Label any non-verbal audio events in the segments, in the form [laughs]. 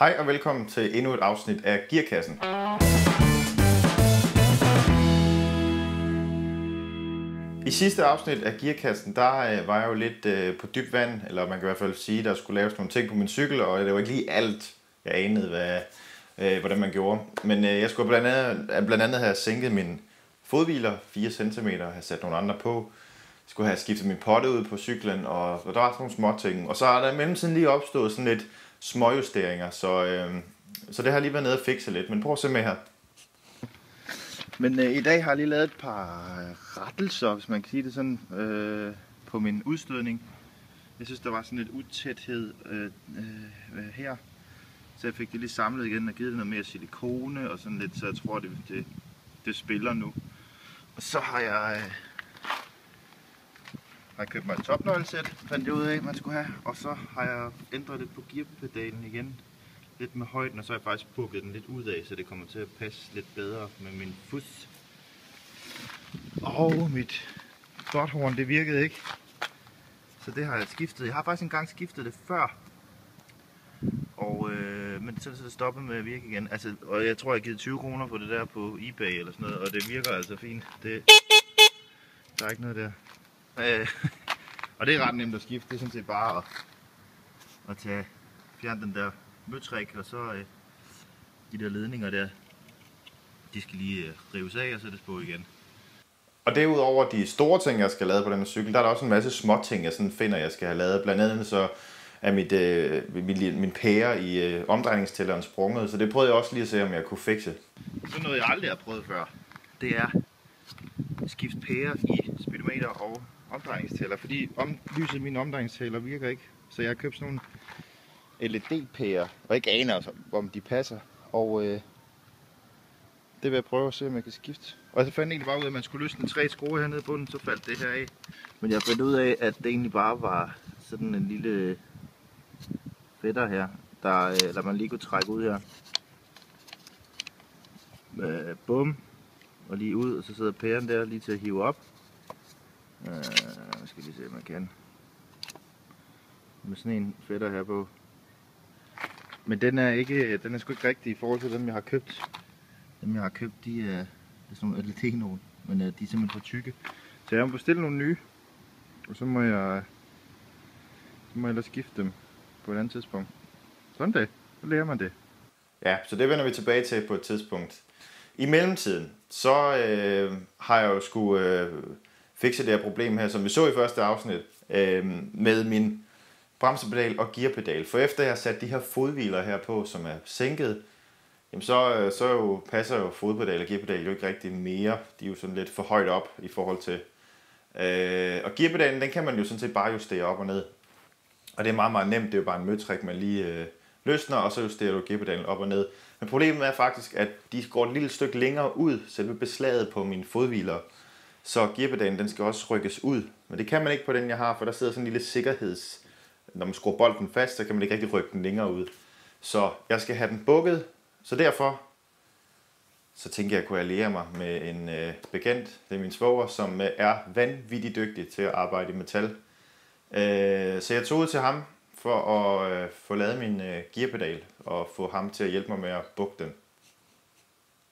Hej og velkommen til endnu et afsnit af Gearkassen. I sidste afsnit af Gearkassen, der øh, var jeg jo lidt øh, på dyb vand, eller man kan i hvert fald sige, der skulle laves nogle ting på min cykel, og det var ikke lige alt, jeg anede, hvad, øh, hvordan man gjorde. Men øh, jeg skulle blandt andet, øh, blandt andet have sænket min fodhviler 4 cm, have sat nogle andre på, skulle have skiftet min potte ud på cyklen, og, og der var sådan nogle små ting. Og så er der i mellemtiden lige opstået sådan lidt småjusteringer, så, øh, så det har lige været nede og fikse lidt. Men prøv at se med her. Men øh, i dag har jeg lige lavet et par øh, rettelser, hvis man kan sige det sådan, øh, på min udstødning. Jeg synes, der var sådan lidt utæthed øh, øh, her. Så jeg fik det lige samlet igen og givet det noget mere silikone og sådan lidt, så jeg tror, det, det, det spiller nu. Og så har jeg, øh, har jeg købt mig et topnøglesæt, fandt jeg ud af, man skulle have. Og så har jeg ændret lidt på gearpedalen igen. Lidt med højden, og så har jeg faktisk pukket den lidt ud af, så det kommer til at passe lidt bedre med min fus. Og mit godhorn, det virkede ikke. Så det har jeg skiftet. Jeg har faktisk engang skiftet det før. Og, øh, men så er det stoppet med at virke igen. Altså, og jeg tror, jeg har givet 20 kroner på det der på eBay eller sådan noget, og det virker altså fint. Det, der er ikke noget der. Øh, [laughs] og det er ret nemt at skifte. Det er sådan set bare at, at tage, fjerne den der møtrik, og så øh, de der ledninger der, de skal lige øh, rives af og sættes på igen. Og derudover de store ting, jeg skal lave på den cykel, der er der også en masse små ting, jeg sådan finder, jeg skal have lavet. Blandt andet så er mit, øh, min, min pære i øh, omdrejningstælleren sprunget, så det prøvede jeg også lige at se, om jeg kunne fikse. Så noget, jeg aldrig har prøvet før, det er at skifte pære i speedometer og omdrejningstæller, fordi om, lyset i min omdrejningstæller virker ikke. Så jeg har købt sådan nogle LED-pærer, og ikke aner, altså, om de passer. Og øh, det vil jeg prøve at se, om jeg kan skifte. Og så fandt jeg egentlig bare ud af, at man skulle løsne tre skruer hernede på den, så faldt det her af. Men jeg fandt ud af, at det egentlig bare var sådan en lille fætter her, der, øh, der man lige kunne trække ud her. Øh, bum, og lige ud, og så sidder pæren der lige til at hive op. Øh, skal lige se, om jeg kan. Med sådan en fætter her på. Men den er ikke, den er sgu ikke rigtig i forhold til dem, jeg har købt. Dem, jeg har købt, de er, det er sådan nogle LT nogen, men øh, de er simpelthen for tykke. Så jeg må bestille nogle nye, og så må jeg, så må jeg ellers skifte dem på et andet tidspunkt. Sådan det, så lærer man det. Ja, så det vender vi tilbage til på et tidspunkt. I mellemtiden, så øh, har jeg jo skulle øh, fikse det her problem her, som vi så i første afsnit, øh, med min bremsepedal og gearpedal. For efter jeg har sat de her fodhviler her på, som er sænket, jamen så, øh, så jo, passer jo fodpedal og gearpedal jo ikke rigtig mere. De er jo sådan lidt for højt op i forhold til... Øh, og gearpedalen, den kan man jo sådan set bare justere op og ned. Og det er meget, meget nemt. Det er jo bare en møtrik, man lige øh, løsner, og så justerer du gearpedalen op og ned. Men problemet er faktisk, at de går et lille stykke længere ud, selve beslaget på mine fodhviler. Så gearpedalen, den skal også rykkes ud. Men det kan man ikke på den, jeg har, for der sidder sådan en lille sikkerheds... Når man skruer bolden fast, så kan man ikke rigtig rykke den længere ud. Så jeg skal have den bukket, så derfor så tænker jeg, at jeg lære mig med en øh, bekendt, det er min svoger, som øh, er vanvittigt dygtig til at arbejde i metal. Øh, så jeg tog ud til ham for at øh, få lavet min øh, gearpedal og få ham til at hjælpe mig med at bukke den.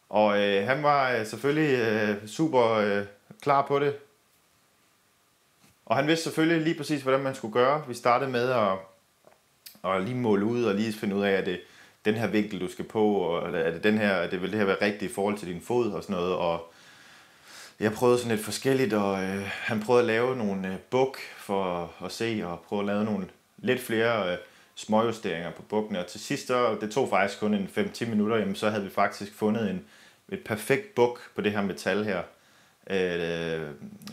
Og øh, han var øh, selvfølgelig øh, super øh, klar på det. Og han vidste selvfølgelig lige præcis, hvordan man skulle gøre. Vi startede med at, at lige måle ud og lige finde ud af, at det den her vinkel, du skal på, og er det den her, det vil det her være rigtigt i forhold til din fod og sådan noget. Og jeg prøvede sådan lidt forskelligt, og øh, han prøvede at lave nogle øh, buk for at se, og prøve at lave nogle lidt flere øh, småjusteringer på bukkene. Og til sidst, så, det tog faktisk kun en 5-10 minutter, jamen, så havde vi faktisk fundet en, et perfekt buk på det her metal her, øh,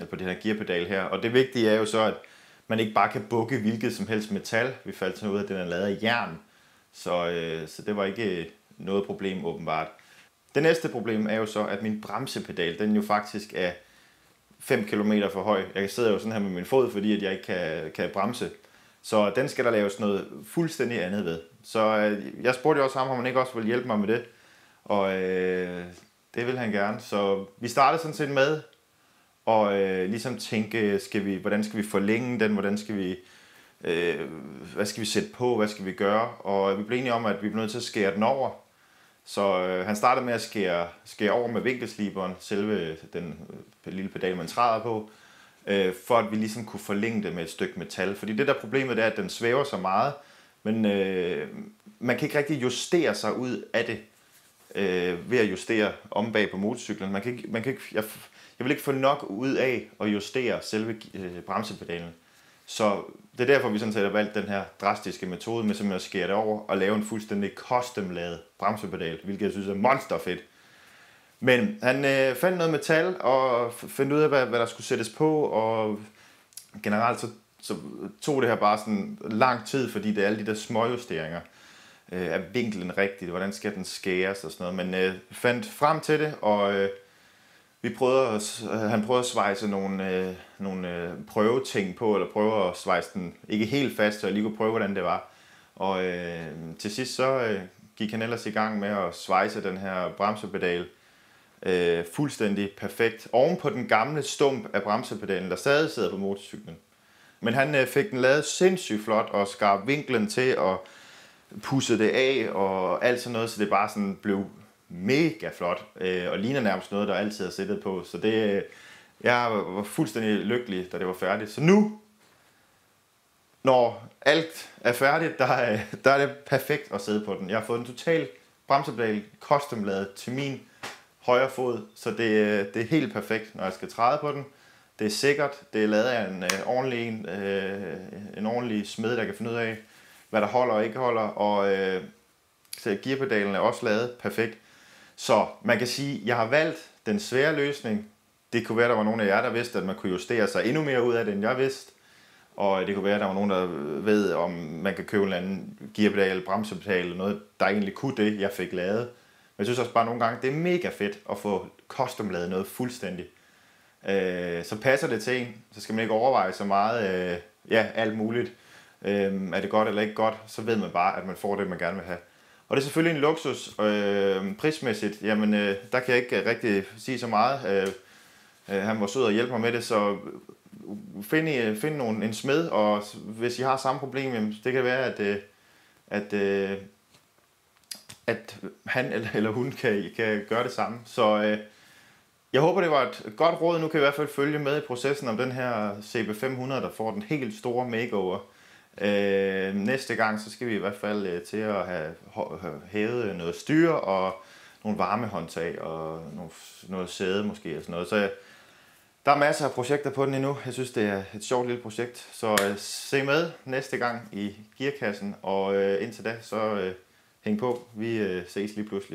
på det her gearpedal her. Og det vigtige er jo så, at man ikke bare kan bukke hvilket som helst metal. Vi faldt sådan ud af, at den er lavet af jern. Så, øh, så det var ikke noget problem åbenbart. Det næste problem er jo så, at min bremsepedal, den jo faktisk er 5 km for høj. Jeg sidder jo sådan her med min fod, fordi at jeg ikke kan, kan bremse. Så den skal der laves noget fuldstændig andet ved. Så øh, jeg spurgte jo også ham, om han ikke også ville hjælpe mig med det. Og øh, det vil han gerne. Så vi startede sådan set med at øh, ligesom tænke, skal vi, hvordan skal vi forlænge den, hvordan skal vi øh, hvad skal vi sætte på, hvad skal vi gøre, og vi blev enige om, at vi blev nødt til at skære den over. Så øh, han startede med at skære, skære over med vinkelsliberen, selve den øh, lille pedal, man træder på, øh, for at vi ligesom kunne forlænge det med et stykke metal. Fordi det der problemet er, at den svæver så meget, men øh, man kan ikke rigtig justere sig ud af det øh, ved at justere om bag på motorcyklen. Man kan ikke, man kan ikke, jeg, jeg vil ikke få nok ud af at justere selve øh, bremsepedalen. Så det er derfor, vi sådan set har valgt den her drastiske metode med simpelthen at skære det over og lave en fuldstændig custom-lavet bremsepedal, hvilket jeg synes er monsterfedt. Men han øh, fandt noget metal og fandt ud af, hvad, hvad der skulle sættes på, og generelt så, så tog det her bare sådan lang tid, fordi det er alle de der småjusteringer. Øh, er vinklen rigtigt? Hvordan skal den skæres og sådan noget? Men øh, fandt frem til det, og øh, vi prøvede at, øh, han prøvede at svejse nogle, øh, nogle øh, prøveting på, eller prøve at svejse den ikke helt fast, så jeg lige kunne prøve, hvordan det var. Og øh, til sidst så øh, gik han ellers i gang med at svejse den her bremsepedal øh, fuldstændig perfekt oven på den gamle stump af bremsepedalen, der stadig sidder på motorcyklen. Men han øh, fik den lavet sindssygt flot og skar vinklen til og pusset det af og alt sådan noget, så det bare sådan blev mega flot, øh, og ligner nærmest noget, der altid har sættet på. Så det, øh, jeg var fuldstændig lykkelig, da det var færdigt. Så nu, når alt er færdigt, der er, der er det perfekt at sidde på den. Jeg har fået en total bremsepedal custom lavet til min højre fod, så det, øh, det er helt perfekt, når jeg skal træde på den. Det er sikkert, det er lavet af en, øh, ordentlig, en, øh, en ordentlig smed, der kan finde ud af, hvad der holder og ikke holder, og øh, så gearpedalen er også lavet perfekt. Så man kan sige, at jeg har valgt den svære løsning. Det kunne være, at der var nogen af jer, der vidste, at man kunne justere sig endnu mere ud af det, end jeg vidste. Og det kunne være, at der var nogen, der ved, om man kan købe en eller anden gearpedal, bremsepedal eller noget, der egentlig kunne det, jeg fik lavet. Men jeg synes også bare nogle gange, det er mega fedt at få custom lavet noget fuldstændig. Øh, så passer det til en, så skal man ikke overveje så meget, øh, ja, alt muligt. Øh, er det godt eller ikke godt, så ved man bare, at man får det, man gerne vil have. Og det er selvfølgelig en luksus. Øh, prismæssigt, jamen øh, der kan jeg ikke øh, rigtig sige så meget. Øh, øh, han var sød og hjælpe mig med det, så øh, find, øh, find nogen, en smed, og hvis I har samme problem, jamen, det kan være, at, øh, at, øh, at han eller, eller hun kan, kan gøre det samme. Så øh, jeg håber, det var et godt råd. Nu kan I i hvert fald følge med i processen om den her CB500, der får den helt store makeover. Øh, næste gang, så skal vi i hvert fald øh, til at have, have hævet noget styre og nogle varmehåndtag og nogle, noget sæde måske og sådan noget. Så øh, der er masser af projekter på den endnu. Jeg synes, det er et sjovt lille projekt. Så øh, se med næste gang i gearkassen, og øh, indtil da, så øh, hæng på. Vi øh, ses lige pludselig.